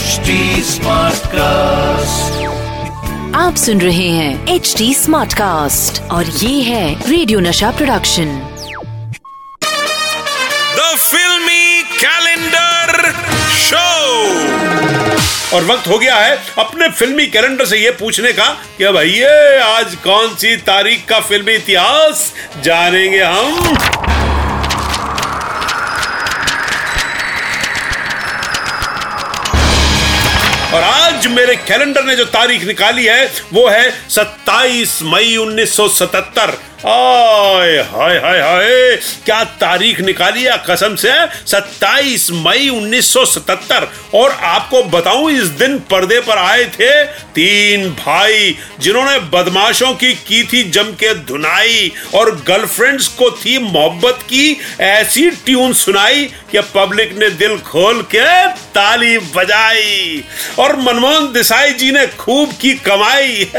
HD Smartcast. आप सुन रहे हैं एच डी स्मार्ट कास्ट और ये है radio Nasha production the filmy calendar show और वक्त हो गया है अपने फिल्मी कैलेंडर से ये पूछने का कि भैया आज कौन सी तारीख का फिल्मी इतिहास जानेंगे हम। आज मेरे कैलेंडर ने जो तारीख निकाली है वो है 27 मई 1977 हाय हाय हाय। क्या तारीख निकाली है कसम से? 27 मई 1977 और आपको बताऊँ, इस दिन पर्दे पर आए थे तीन भाई, जिन्होंने बदमाशों की की थी जम के धुनाई, और गर्लफ्रेंड्स को थी मोहब्बत की ऐसी ट्यून सुनाई कि पब्लिक ने दिल खोल के ताली बजाई। और मनमोहन देसाई जी ने खूब की कमाई।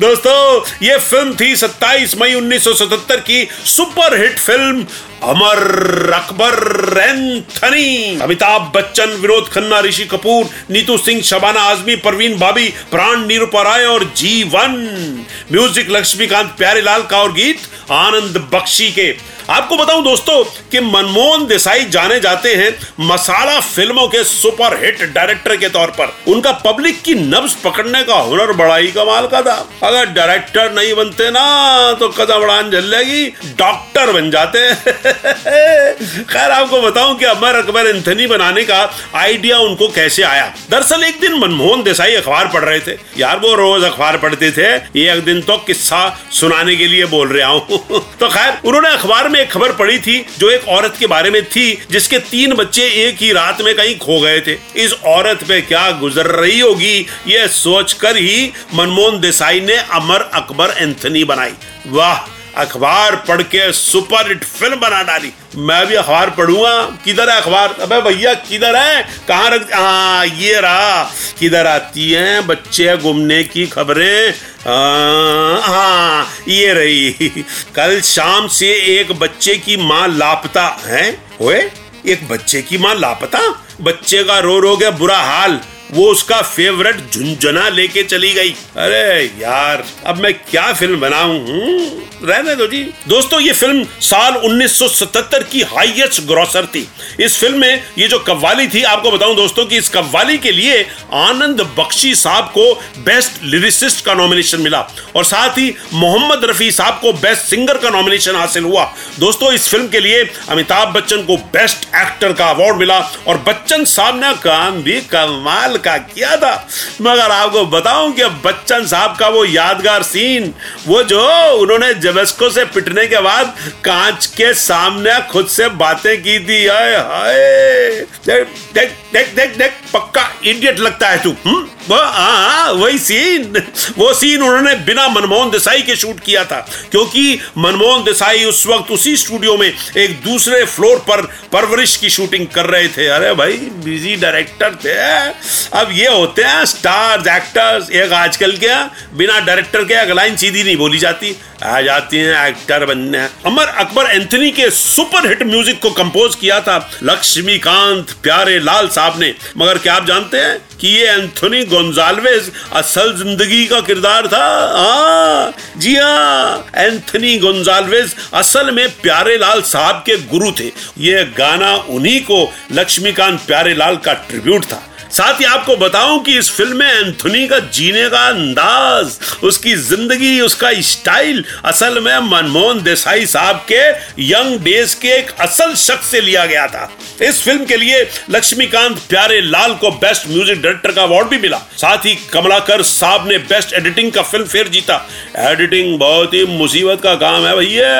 दोस्तों, ये फ़िल्म थी 27 मई 1977 की superhit film Amar Akbar Anthony. Amitabh Bachchan, Vinod Khanna, Rishi Kapoor, Neetu Singh, Shabana Azmi, Parveen Babi, Pran Nirupa राय और जीवन। म्यूज़िक लक्ष्मीकांत प्यारेलाल का और गीत आनंद बख्शी के। आपको बताऊँ दोस्तों कि मनमोहन देसाई जाने जाते हैं मसाला फ़िल्मों के सुपर हिट डायरेक्टर के तौर पर। उनका पब्लिक की नब्ज पकड़ने का हुनर बड़ा ही कमाल का था। अगर डायरेक्टर नहीं बनते ना तो कदम उड़ान जाएगी डॉक्टर बन जाते खैर, आपको बताऊँ कि अमर अकबर एंथनी बनाने का आइडिया उनको कैसे आया? दरअसल एक दिन मनमोहन देसाई अखबार पढ़ रहे थे। यार, वो रोज अखबार पढ़ते थे। एक दिन तो किस्सा सुनाने के लिए बोल रहा हूँ। तो खैर, उन्होंने अखबार में एक खबर पढ़ी थी, जो एक औरत के बारे में थी, जिसके तीन बच्चे एक ही रात में कहीं खो गए थे। इस औरत पे क्या गुजर रही होगी, ये सोचकर ही मनमोहन देसाई ने अमर अकबर एंथनी बनाई। वाह, अखबार पढ़ के सुपर हिट फ़िल्म बना डाली। मैं भी अखबार पढ़ूँगा। किधर है अखबार? अबे भैया, किधर है? कहाँ रख हाँ ये रहा। किधर आती हैं बच्चे घूमने की खबरें? हाँ। ये रही। कल शाम से एक बच्चे की माँ लापता, है? ओए, एक बच्चे की माँ लापता? बच्चे का रो रो गया, बुरा हाल। वो उसका फेवरेट झुंझुना लेके चली गई। अरे यार, अब मैं क्या फ़िल्म बनाऊँ रहने दो जी। दोस्तों, ये फ़िल्म साल 1977 की हाईएस्ट ग्रॉसर थी। इस फ़िल्म में ये जो कव्वाली थी, आपको बताऊँ दोस्तों कि इस कव्वाली के लिए आनंद बख्शी साहब को बेस्ट लिरिसिस्ट का नॉमिनेशन मिला। और साथ ही मोहम्मद रफी साहब को बेस्ट सिंगर का नॉमिनेशन हासिल हुआ। दोस्तों, इस फ़िल्म के लिए अमिताभ बच्चन को बेस्ट एक्टर का अवार्ड मिला। और बच्चन साहब ने काम भी कमाल का किया था। मगर आपको बताऊँ कि बच्चन साहब का वो यादगार सीन, वो जो उन्होंने जबस्को से पिटने के बाद कांच के सामने खुद से बातें की थी। हाय देख देख देख देख पक्का इडियट लगता है तू हम्म? वही सीन। वो सीन उन्होंने बिना मनमोहन देसाई के शूट किया था, क्योंकि मनमोहन देसाई उस वक्त उसी स्टूडियो में एक दूसरे फ्लोर पर परवरिश की शूटिंग कर रहे थे। अरे भाई बिज़ी डायरेक्टर थे। अब ये होते हैं स्टार्स एक्टर्स एक आजकल के बिना डायरेक्टर के एक लाइन सीधी नहीं बोली जाती। आ जाती हैं एक्टर बनने। अमर अकबर एंथनी के सुपर हिट म्यूज़िक को कंपोज किया था। लक्ष्मीकांत, प्यारे लाल साहब ने। मगर क्या आप जानते हैं कि ये एंथोनी गोंजालवेज असल ज़िंदगी का किरदार था? हाँ जी हाँ एंथनी गोंजालवेज असल में प्यारे लाल साहब के गुरु थे। ये गाना उन्हीं को लक्ष्मीकांत प्यारे लाल का ट्रिब्यूट था। साथ ही आपको बताऊँ कि इस फ़िल्म में एंथोनी का जीने का अंदाज, उसकी ज़िंदगी, उसका स्टाइल असल में मनमोहन देसाई साहब के यंग डेज़ के एक असल शख्स से लिया गया था। इस फ़िल्म के लिए लक्ष्मीकांत प्यारे लाल को बेस्ट म्यूज़िक डायरेक्टर का अवार्ड भी मिला। साथ ही कमलाकर साहब ने बेस्ट एडिटिंग का फ़िल्म फेयर जीता। एडिटिंग बहुत ही मुसीबत का काम है भैया।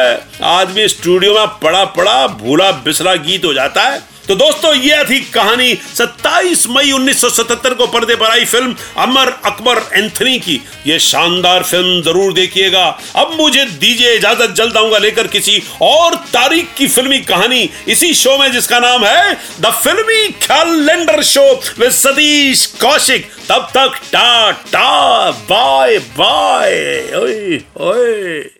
आदमी स्टूडियो में पड़ा पड़ा भूला बिसरा गीत हो जाता है। तो दोस्तों यह थी कहानी 27 मई 1977 को पर्दे पर आई फ़िल्म अमर अकबर एंथनी की। यह शानदार फ़िल्म ज़रूर देखिएगा। अब मुझे दीजिए इजाज़त, जल्द आऊँगा लेकर किसी और तारीख की फिल्मी कहानी। इसी शो में जिसका नाम है the filmy calendar show with Satish Kaushik. तब तक टा टा बाय बाय ओए ओए।